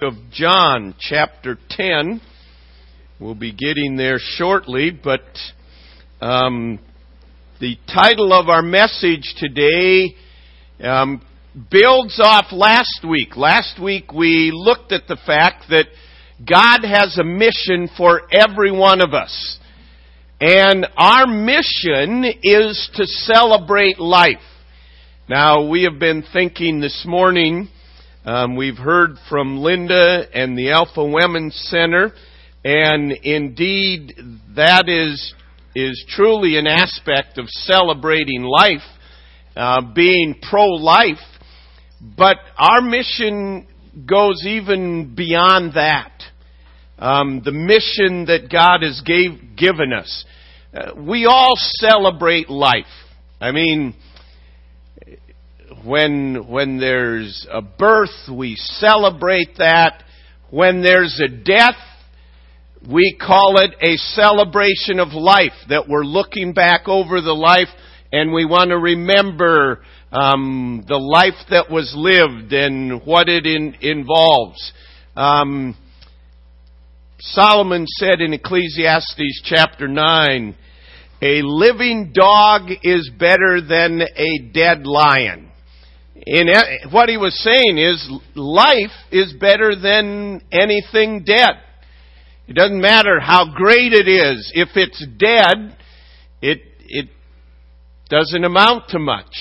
of John, chapter 10. We'll be getting there shortly, but um, the title of our message today um, builds off last week. Last week we looked at the fact that God has a mission for every one of us. And our mission is to celebrate life. Now, we have been thinking this morning um, we've heard from Linda and the Alpha Women's Center, and indeed, that is is truly an aspect of celebrating life, uh, being pro-life. But our mission goes even beyond that. Um, the mission that God has gave, given us. Uh, we all celebrate life. I mean, when, when there's a birth, we celebrate that. When there's a death, we call it a celebration of life, that we're looking back over the life and we want to remember um, the life that was lived and what it in, involves. Um, Solomon said in Ecclesiastes chapter 9, a living dog is better than a dead lion in what he was saying is life is better than anything dead. It doesn't matter how great it is. If it's dead, it it doesn't amount to much.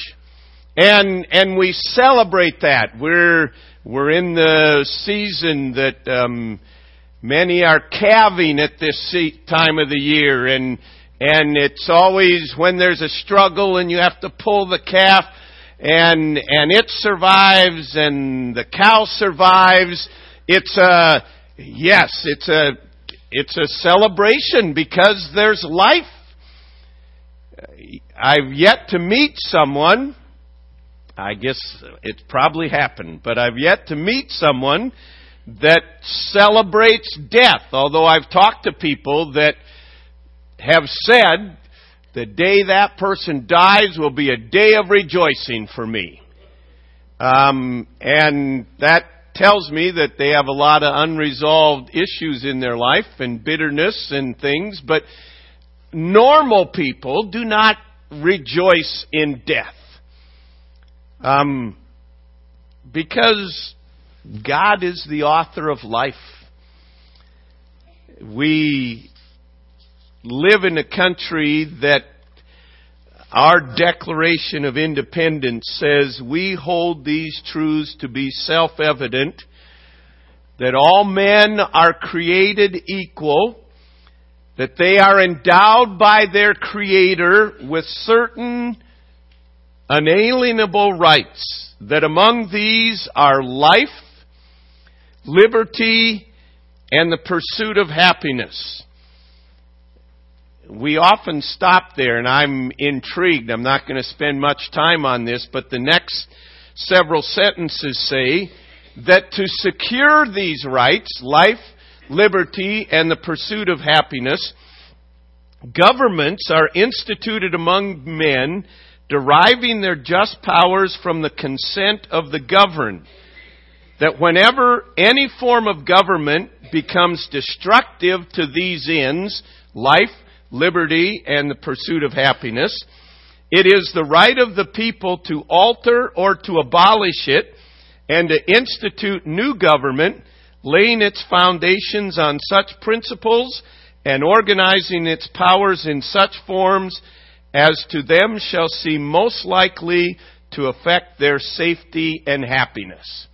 And and we celebrate that. We're we're in the season that um, many are calving at this time of the year, and and it's always when there's a struggle and you have to pull the calf and and it survives and the cow survives. It's a yes it's a it's a celebration because there's life. I've yet to meet someone. I guess it's probably happened but i've yet to meet someone that celebrates death. Although i've talked to people that have said the day that person dies will be a day of rejoicing for me. Um, and that tells me that they have a lot of unresolved issues in their life and bitterness and things, but normal people do not rejoice in death. Um, because God is the author of life. We live in a country that our Declaration of Independence says we hold these truths to be self-evident that all men are created equal, that they are endowed by their Creator with certain unalienable rights, that among these are life, liberty, and the pursuit of happiness we often stop there, and I'm intrigued. I'm not going to spend much time on this, but the next several sentences say that to secure these rights, life, liberty, and the pursuit of happiness, governments are instituted among men, deriving their just powers from the consent of the governed. That whenever any form of government becomes destructive to these ends, life, liberty, and the pursuit of happiness. It is the right of the people to alter or to abolish it and to institute new government, laying its foundations on such principles and organizing its powers in such forms as to them shall seem most likely to affect their safety and happiness.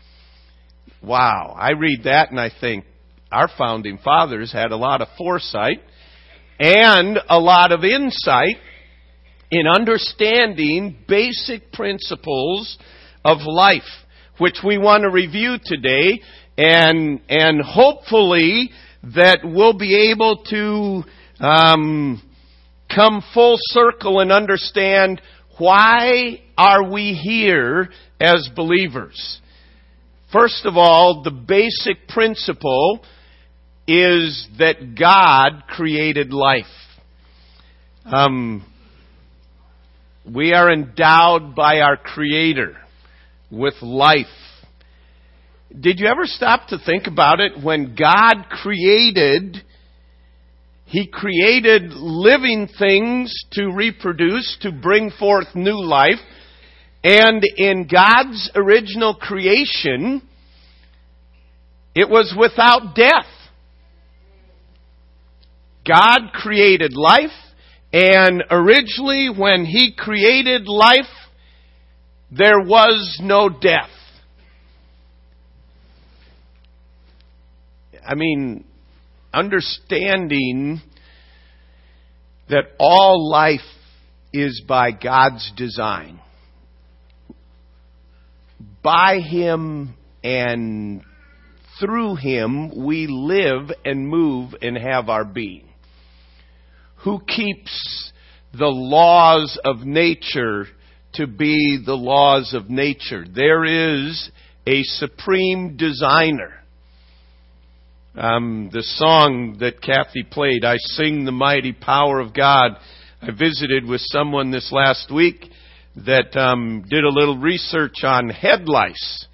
Wow, I read that and I think our founding fathers had a lot of foresight and a lot of insight in understanding basic principles of life, which we want to review today, and and hopefully that we'll be able to um, come full circle and understand why are we here as believers. First of all, the basic principle is that God created life. Um, we are endowed by our Creator with life. did you ever stop to think about it? When God created, He created living things to reproduce, to bring forth new life. And in God's original creation, it was without death. God created life, and originally when He created life, there was no death. I mean, understanding that all life is by God's design. By Him and through Him we live and move and have our being. Who keeps the laws of nature to be the laws of nature? There is a supreme designer. Um, the song that Kathy played, I Sing the Mighty Power of God. I visited with someone this last week that um, did a little research on head lice.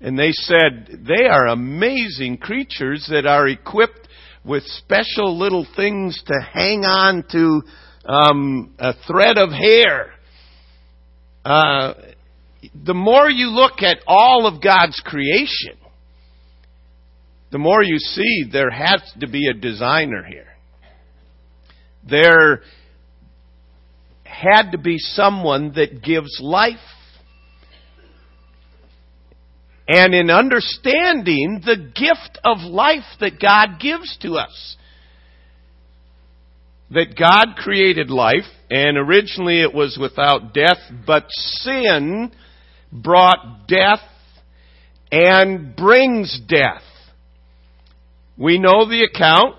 And they said they are amazing creatures that are equipped with special little things to hang on to um, a thread of hair. Uh, the more you look at all of God's creation, the more you see there has to be a designer here. There had to be someone that gives life. And in understanding the gift of life that God gives to us. That God created life, and originally it was without death, but sin brought death and brings death. We know the account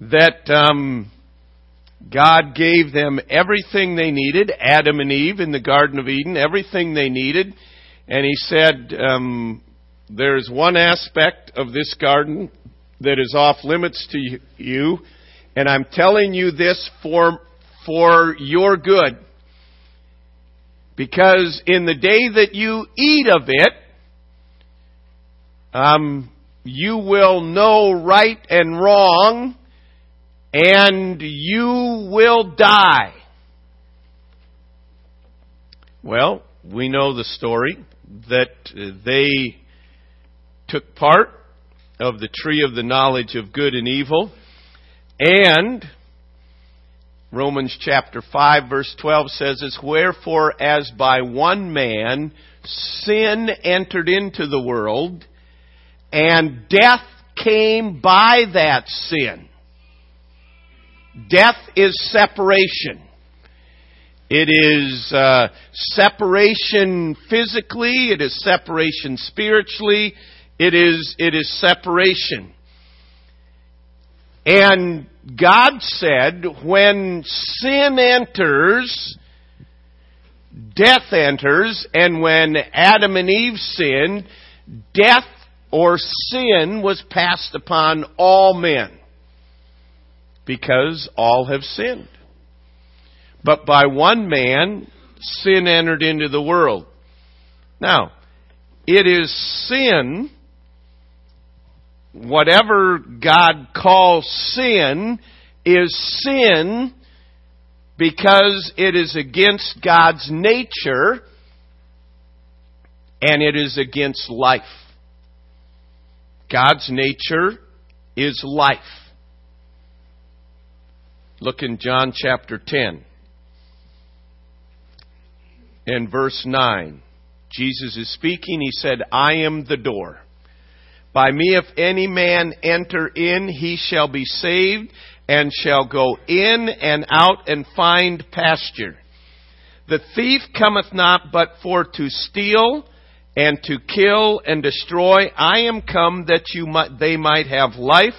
that um, God gave them everything they needed, Adam and Eve in the Garden of Eden, everything they needed. And He said, um, There's one aspect of this garden that is off limits to you, and I'm telling you this for, for your good. Because in the day that you eat of it, um, you will know right and wrong, and you will die. Well, we know the story that uh, they took part of the tree of the knowledge of good and evil, and Romans chapter 5 verse 12 says "As Wherefore as by one man sin entered into the world, and death came by that sin. Death is separation. It is uh, separation physically. It is separation spiritually. It is it is separation. And God said, when sin enters, death enters, and when Adam and Eve sinned, death or sin was passed upon all men because all have sinned. But by one man, sin entered into the world. Now, it is sin, whatever God calls sin, is sin because it is against God's nature and it is against life. God's nature is life. Look in John chapter 10 in verse 9. Jesus is speaking. He said, I am the door. By me, if any man enter in, he shall be saved and shall go in and out and find pasture. The thief cometh not but for to steal and to kill and destroy. I am come that you might, they might have life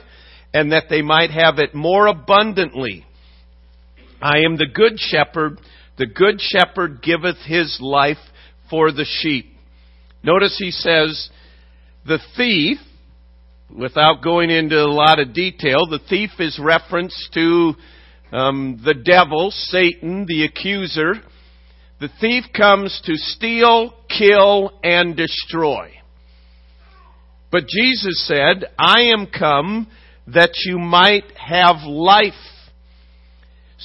and that they might have it more abundantly. I am the good shepherd. The good shepherd giveth his life for the sheep. Notice he says, the thief, without going into a lot of detail, the thief is reference to um, the devil, Satan, the accuser, the thief comes to steal, kill, and destroy. But Jesus said, I am come that you might have life.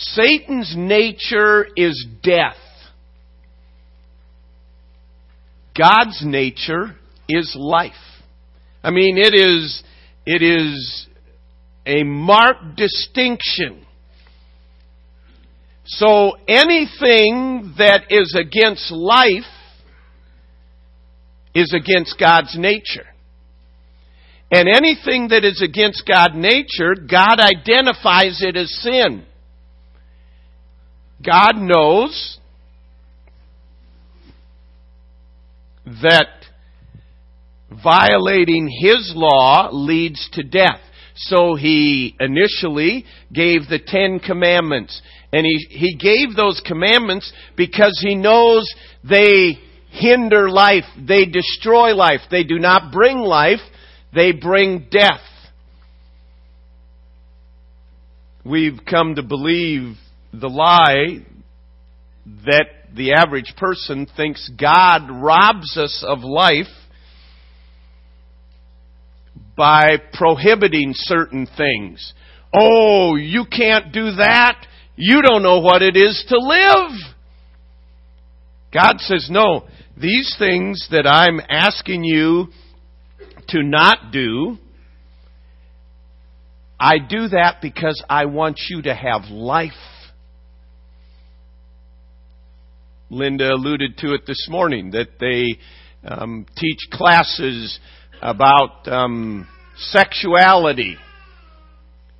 Satan's nature is death. God's nature is life. I mean, it is, it is a marked distinction. So anything that is against life is against God's nature. And anything that is against God's nature, God identifies it as sin. God knows that violating His law leads to death. So He initially gave the Ten Commandments. And He, he gave those commandments because He knows they hinder life. They destroy life. They do not bring life. They bring death. We've come to believe the lie that the average person thinks God robs us of life by prohibiting certain things. Oh, you can't do that. You don't know what it is to live. God says, no, these things that I'm asking you to not do, I do that because I want you to have life. Linda alluded to it this morning that they um, teach classes about um, sexuality.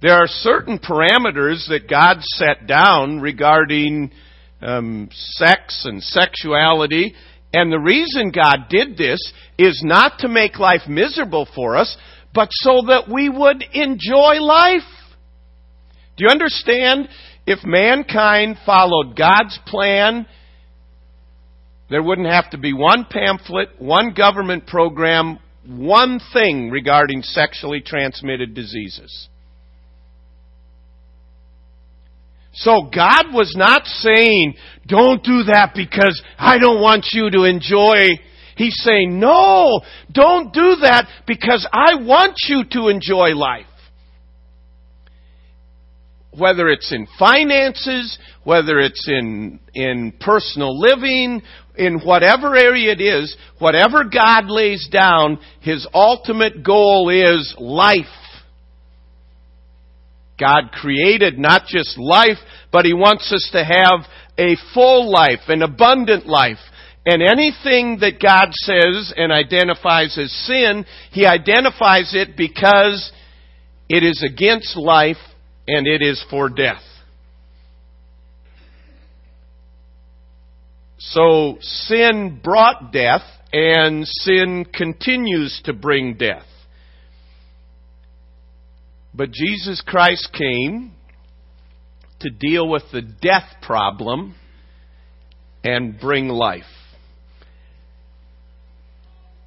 There are certain parameters that God set down regarding um, sex and sexuality, and the reason God did this is not to make life miserable for us, but so that we would enjoy life. Do you understand? If mankind followed God's plan, there wouldn't have to be one pamphlet, one government program, one thing regarding sexually transmitted diseases. So God was not saying, don't do that because I don't want you to enjoy. He's saying, no, don't do that because I want you to enjoy life. Whether it's in finances, whether it's in, in personal living, in whatever area it is, whatever God lays down, His ultimate goal is life. God created not just life, but He wants us to have a full life, an abundant life. And anything that God says and identifies as sin, He identifies it because it is against life and it is for death. So sin brought death and sin continues to bring death. But Jesus Christ came to deal with the death problem and bring life.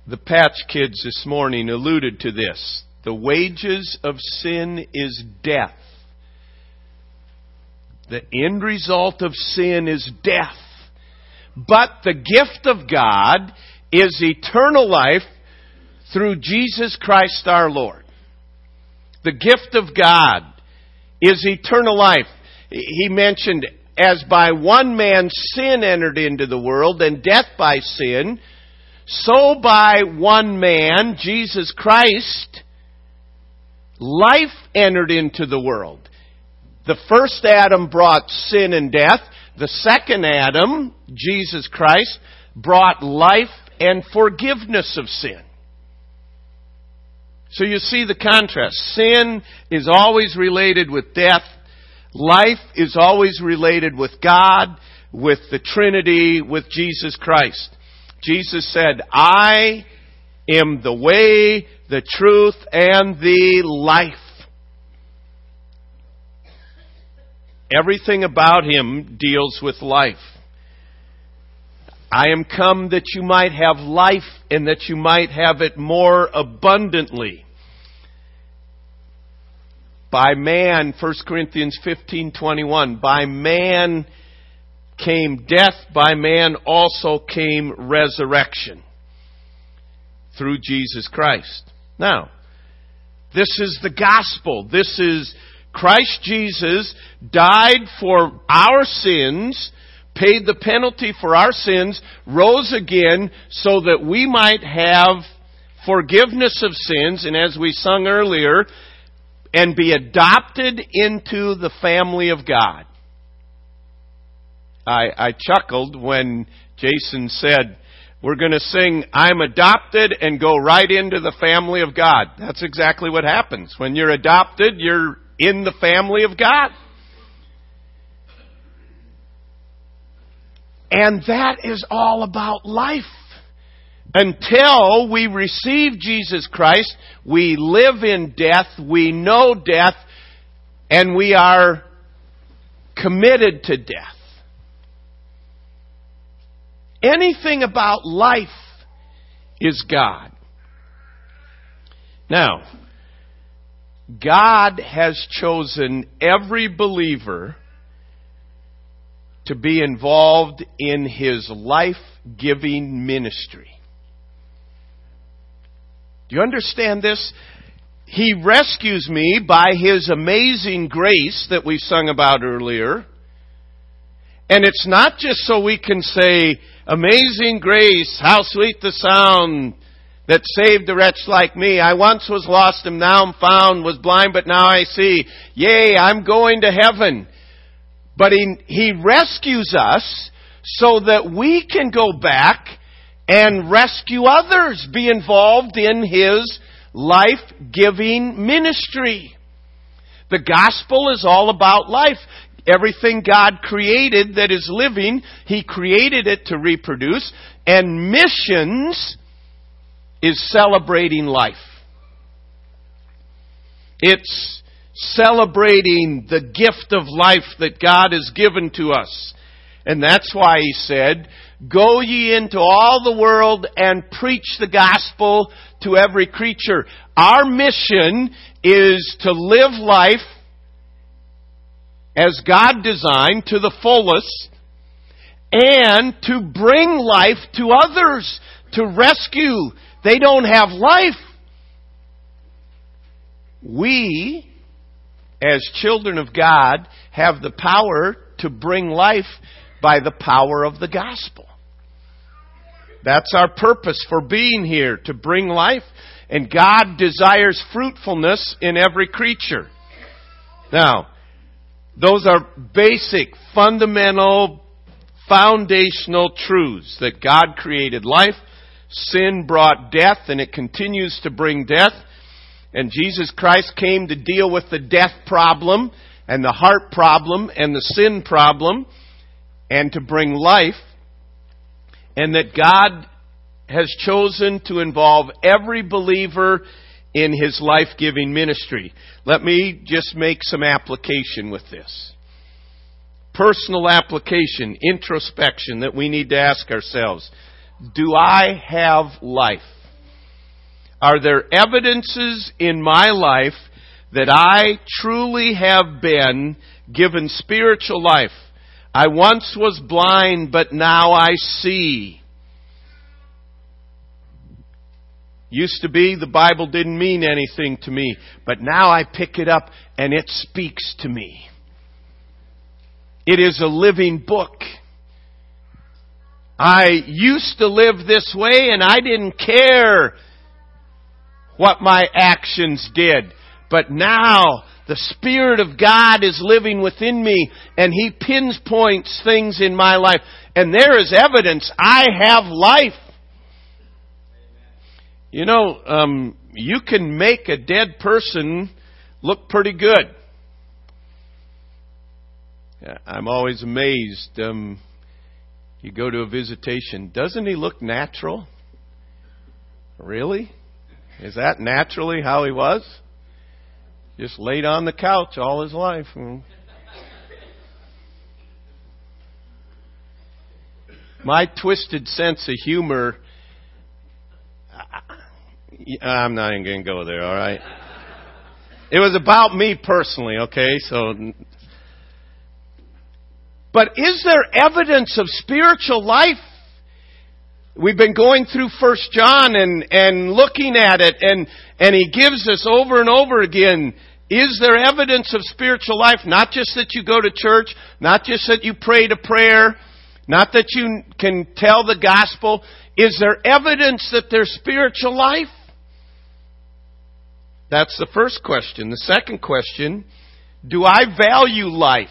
The Patch Kids this morning alluded to this. The wages of sin is death. The end result of sin is death. But the gift of God is eternal life through Jesus Christ our Lord. The gift of God is eternal life. He mentioned, as by one man sin entered into the world, and death by sin, so by one man, Jesus Christ, life entered into the world. The first Adam brought sin and death. The second Adam, Jesus Christ, brought life and forgiveness of sin. So you see the contrast. Sin is always related with death. Life is always related with God, with the Trinity, with Jesus Christ. Jesus said, I am the way, the truth, and the life. Everything about him deals with life. I am come that you might have life and that you might have it more abundantly. By man, 1 Corinthians 15:21, by man came death, by man also came resurrection through Jesus Christ. Now, this is the gospel. This is Christ Jesus died for our sins, paid the penalty for our sins, rose again so that we might have forgiveness of sins, and as we sung earlier, and be adopted into the family of God. I, I chuckled when Jason said, we're going to sing, I'm adopted and go right into the family of God. That's exactly what happens. When you're adopted, you're in the family of God. And that is all about life. Until we receive Jesus Christ, we live in death, we know death, and we are committed to death. Anything about life is God. Now, God has chosen every believer to be involved in His life giving ministry. Do you understand this? He rescues me by His amazing grace that we sung about earlier. And it's not just so we can say, Amazing grace, how sweet the sound that saved a wretch like me. I once was lost and now I'm found, was blind but now I see. Yea, I'm going to heaven. But he, he rescues us so that we can go back and rescue others, be involved in His life-giving ministry. The gospel is all about life. Everything God created that is living, He created it to reproduce. And missions is celebrating life. It's celebrating the gift of life that God has given to us. And that's why He said, Go ye into all the world and preach the gospel to every creature. Our mission is to live life as God designed to the fullest and to bring life to others, to rescue. They don't have life. We, as children of God, have the power to bring life by the power of the gospel. That's our purpose for being here, to bring life. And God desires fruitfulness in every creature. Now, those are basic, fundamental, foundational truths that God created life, sin brought death, and it continues to bring death. And Jesus Christ came to deal with the death problem, and the heart problem, and the sin problem, and to bring life. And that God has chosen to involve every believer in his life giving ministry. Let me just make some application with this. Personal application, introspection that we need to ask ourselves. Do I have life? Are there evidences in my life that I truly have been given spiritual life? I once was blind, but now I see. Used to be the Bible didn't mean anything to me, but now I pick it up and it speaks to me. It is a living book. I used to live this way and I didn't care what my actions did. But now the Spirit of God is living within me and He pinpoints things in my life. And there is evidence I have life. You know, um, you can make a dead person look pretty good. I'm always amazed. Um, you go to a visitation. Doesn't he look natural? Really? Is that naturally how he was? Just laid on the couch all his life. Hmm. My twisted sense of humor I'm not even going to go there, all right? It was about me personally, okay? So but is there evidence of spiritual life we've been going through First John and, and looking at it and, and he gives us over and over again, is there evidence of spiritual life? Not just that you go to church, not just that you pray to prayer, not that you can tell the gospel. Is there evidence that there's spiritual life? That's the first question. The second question, do I value life?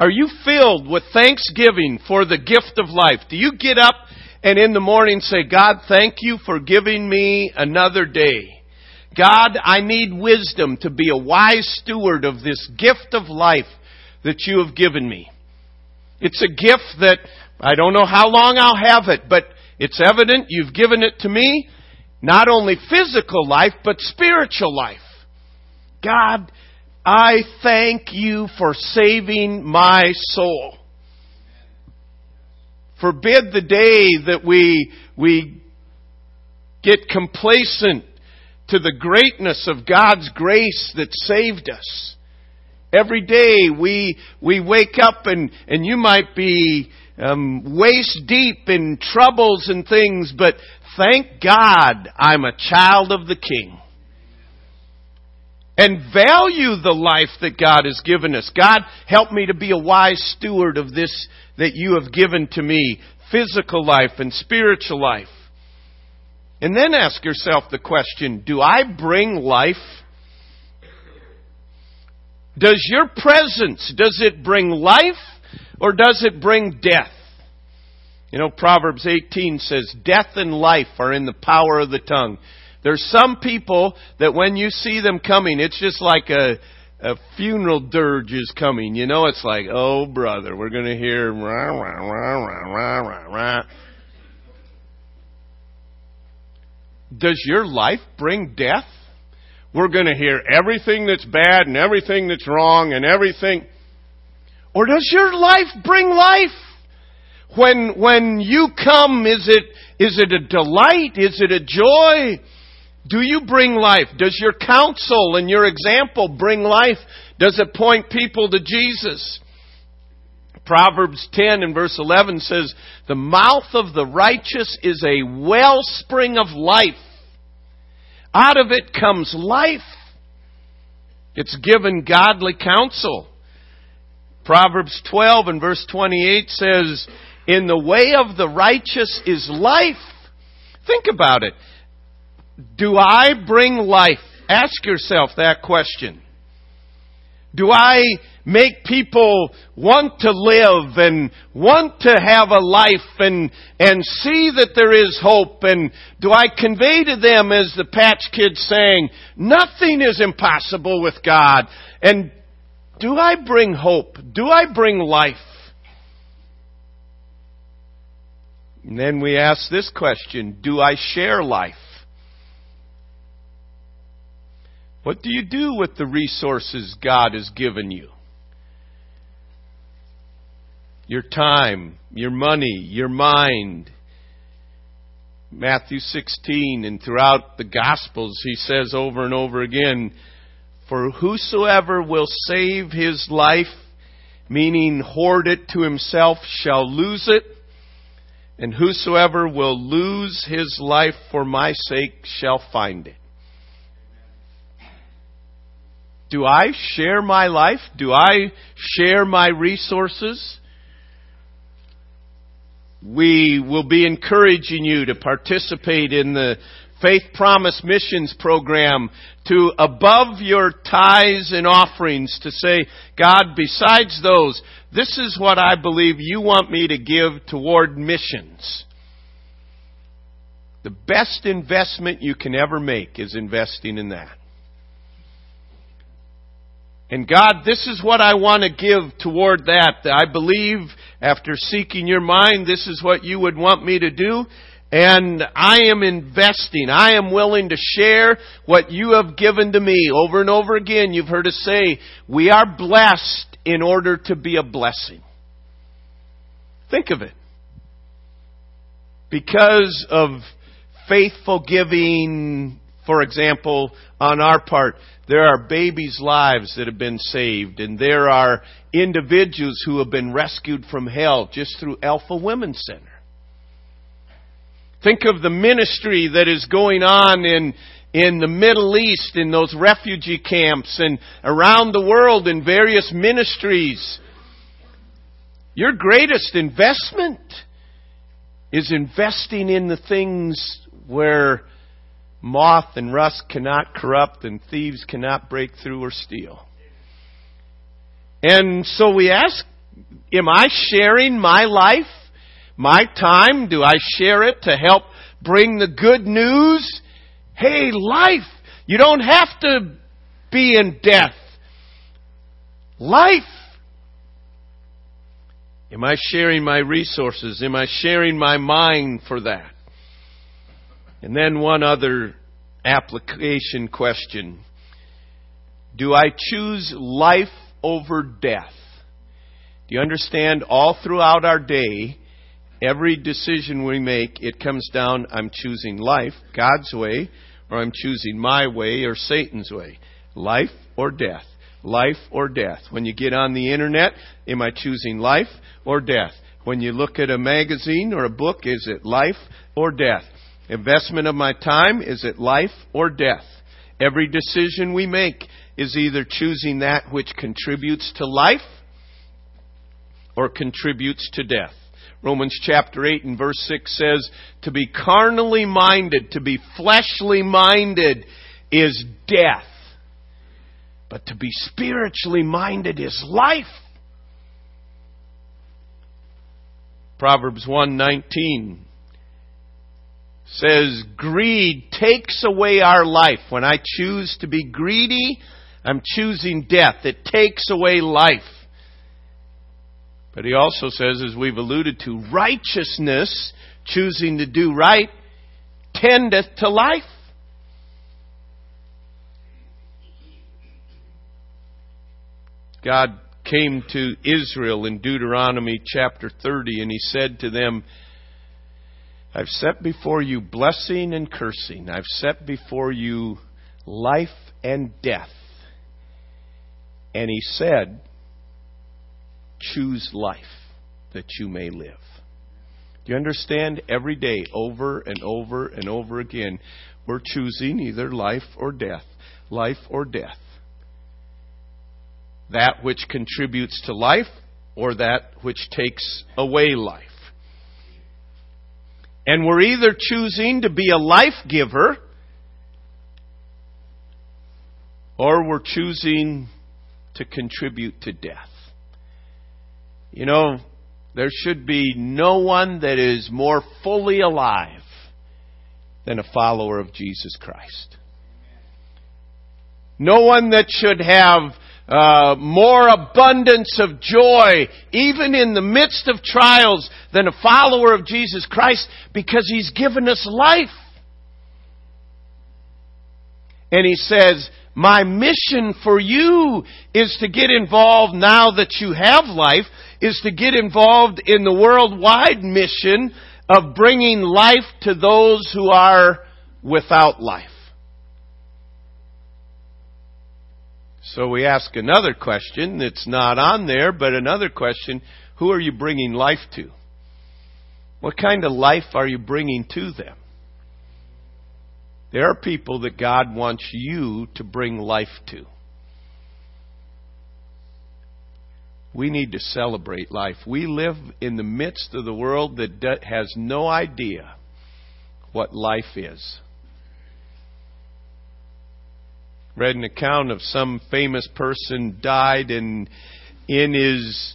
Are you filled with thanksgiving for the gift of life? Do you get up and in the morning say, God, thank you for giving me another day? God, I need wisdom to be a wise steward of this gift of life that you have given me. It's a gift that I don't know how long I'll have it, but it's evident you've given it to me. Not only physical life, but spiritual life. God, I thank you for saving my soul. Forbid the day that we, we get complacent to the greatness of God's grace that saved us. Every day we, we wake up and, and you might be um, waist deep in troubles and things, but thank God I'm a child of the King. And value the life that God has given us. God, help me to be a wise steward of this that you have given to me physical life and spiritual life. And then ask yourself the question do I bring life? Does your presence, does it bring life or does it bring death? You know, Proverbs 18 says, Death and life are in the power of the tongue. There's some people that when you see them coming, it's just like a, a funeral dirge is coming. You know, it's like, oh brother, we're going to hear rah, rah, rah, rah, rah, rah, rah. Does your life bring death? We're going to hear everything that's bad and everything that's wrong and everything. Or does your life bring life? When, when you come, is it, is it a delight? Is it a joy? Do you bring life? Does your counsel and your example bring life? Does it point people to Jesus? Proverbs 10 and verse 11 says, The mouth of the righteous is a wellspring of life. Out of it comes life. It's given godly counsel. Proverbs 12 and verse 28 says, in the way of the righteous is life. Think about it. Do I bring life? Ask yourself that question. Do I make people want to live and want to have a life and, and see that there is hope? And do I convey to them, as the Patch Kids saying, nothing is impossible with God? And do I bring hope? Do I bring life? And then we ask this question Do I share life? What do you do with the resources God has given you? Your time, your money, your mind. Matthew 16 and throughout the Gospels, he says over and over again, For whosoever will save his life, meaning hoard it to himself, shall lose it and whosoever will lose his life for my sake shall find it. Do I share my life? Do I share my resources? We will be encouraging you to participate in the Faith Promise Missions Program to above your tithes and offerings to say, God, besides those, this is what I believe you want me to give toward missions. The best investment you can ever make is investing in that. And God, this is what I want to give toward that. I believe after seeking your mind, this is what you would want me to do. And I am investing. I am willing to share what you have given to me. Over and over again, you've heard us say, we are blessed in order to be a blessing. Think of it. Because of faithful giving, for example, on our part, there are babies' lives that have been saved, and there are individuals who have been rescued from hell just through Alpha Women's Center. Think of the ministry that is going on in, in the Middle East, in those refugee camps, and around the world in various ministries. Your greatest investment is investing in the things where moth and rust cannot corrupt and thieves cannot break through or steal. And so we ask, am I sharing my life, my time? Do I share it to help bring the good news? Hey, life! You don't have to be in death. Life! Am I sharing my resources? Am I sharing my mind for that? And then one other application question. Do I choose life over death? Do you understand all throughout our day, every decision we make, it comes down, I'm choosing life, God's way, or I'm choosing my way or Satan's way. Life or death. Life or death. When you get on the internet, am I choosing life or death? When you look at a magazine or a book, is it life or death? Investment of my time, is it life or death? Every decision we make is either choosing that which contributes to life or contributes to death. Romans chapter 8 and verse 6 says, to be carnally minded, to be fleshly minded is death. But to be spiritually minded is life. Proverbs 119 says greed takes away our life. When I choose to be greedy, I'm choosing death. It takes away life. But he also says, as we've alluded to, righteousness, choosing to do right, tendeth to life. God came to Israel in Deuteronomy chapter 30 and he said to them, I've set before you blessing and cursing. I've set before you life and death. And he said, Choose life that you may live. Do you understand? Every day, over and over and over again, we're choosing either life or death. Life or death. That which contributes to life or that which takes away life. And we're either choosing to be a life giver or we're choosing to contribute to death. You know, there should be no one that is more fully alive than a follower of Jesus Christ. No one that should have uh, more abundance of joy, even in the midst of trials, than a follower of Jesus Christ because He's given us life. And He says, my mission for you is to get involved now that you have life, is to get involved in the worldwide mission of bringing life to those who are without life. So we ask another question that's not on there, but another question who are you bringing life to? What kind of life are you bringing to them? There are people that God wants you to bring life to. We need to celebrate life. We live in the midst of the world that has no idea what life is read an account of some famous person died and in his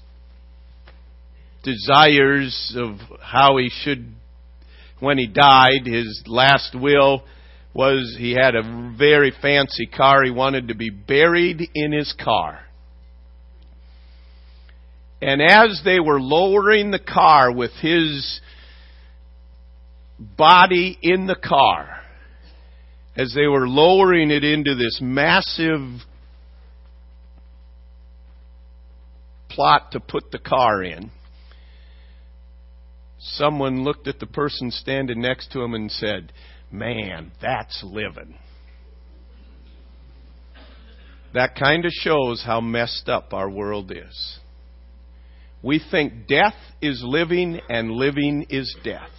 desires of how he should when he died his last will was he had a very fancy car. He wanted to be buried in his car. And as they were lowering the car with his body in the car as they were lowering it into this massive plot to put the car in, someone looked at the person standing next to him and said, Man, that's living. That kind of shows how messed up our world is. We think death is living and living is death.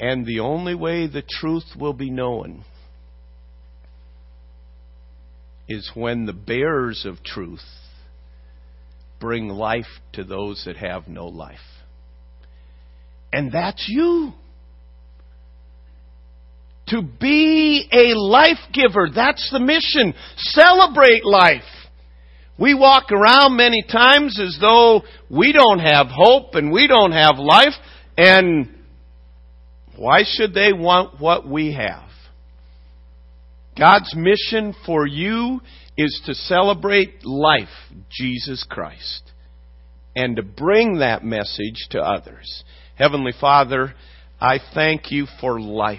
And the only way the truth will be known is when the bearers of truth bring life to those that have no life. And that's you. To be a life giver. That's the mission. Celebrate life. We walk around many times as though we don't have hope and we don't have life, and why should they want what we have? God's mission for you is to celebrate life, Jesus Christ, and to bring that message to others. Heavenly Father, I thank you for life.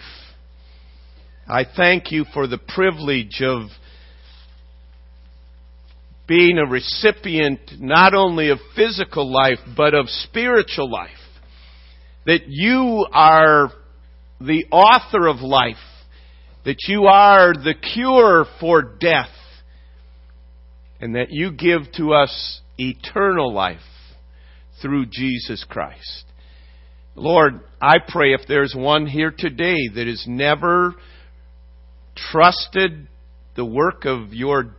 I thank you for the privilege of being a recipient not only of physical life, but of spiritual life. That you are the author of life that you are the cure for death, and that you give to us eternal life through Jesus Christ. Lord, I pray if there's one here today that has never trusted the work of your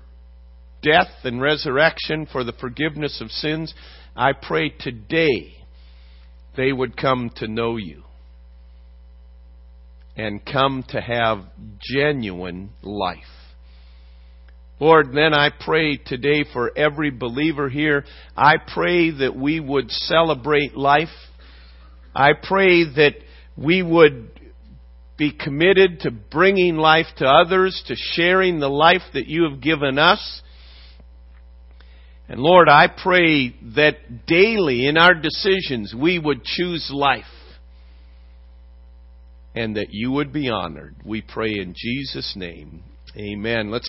death and resurrection for the forgiveness of sins, I pray today they would come to know you and come to have genuine life. Lord, then I pray today for every believer here. I pray that we would celebrate life. I pray that we would be committed to bringing life to others, to sharing the life that you have given us. And Lord, I pray that daily in our decisions we would choose life and that you would be honored. We pray in Jesus' name. Amen. Let's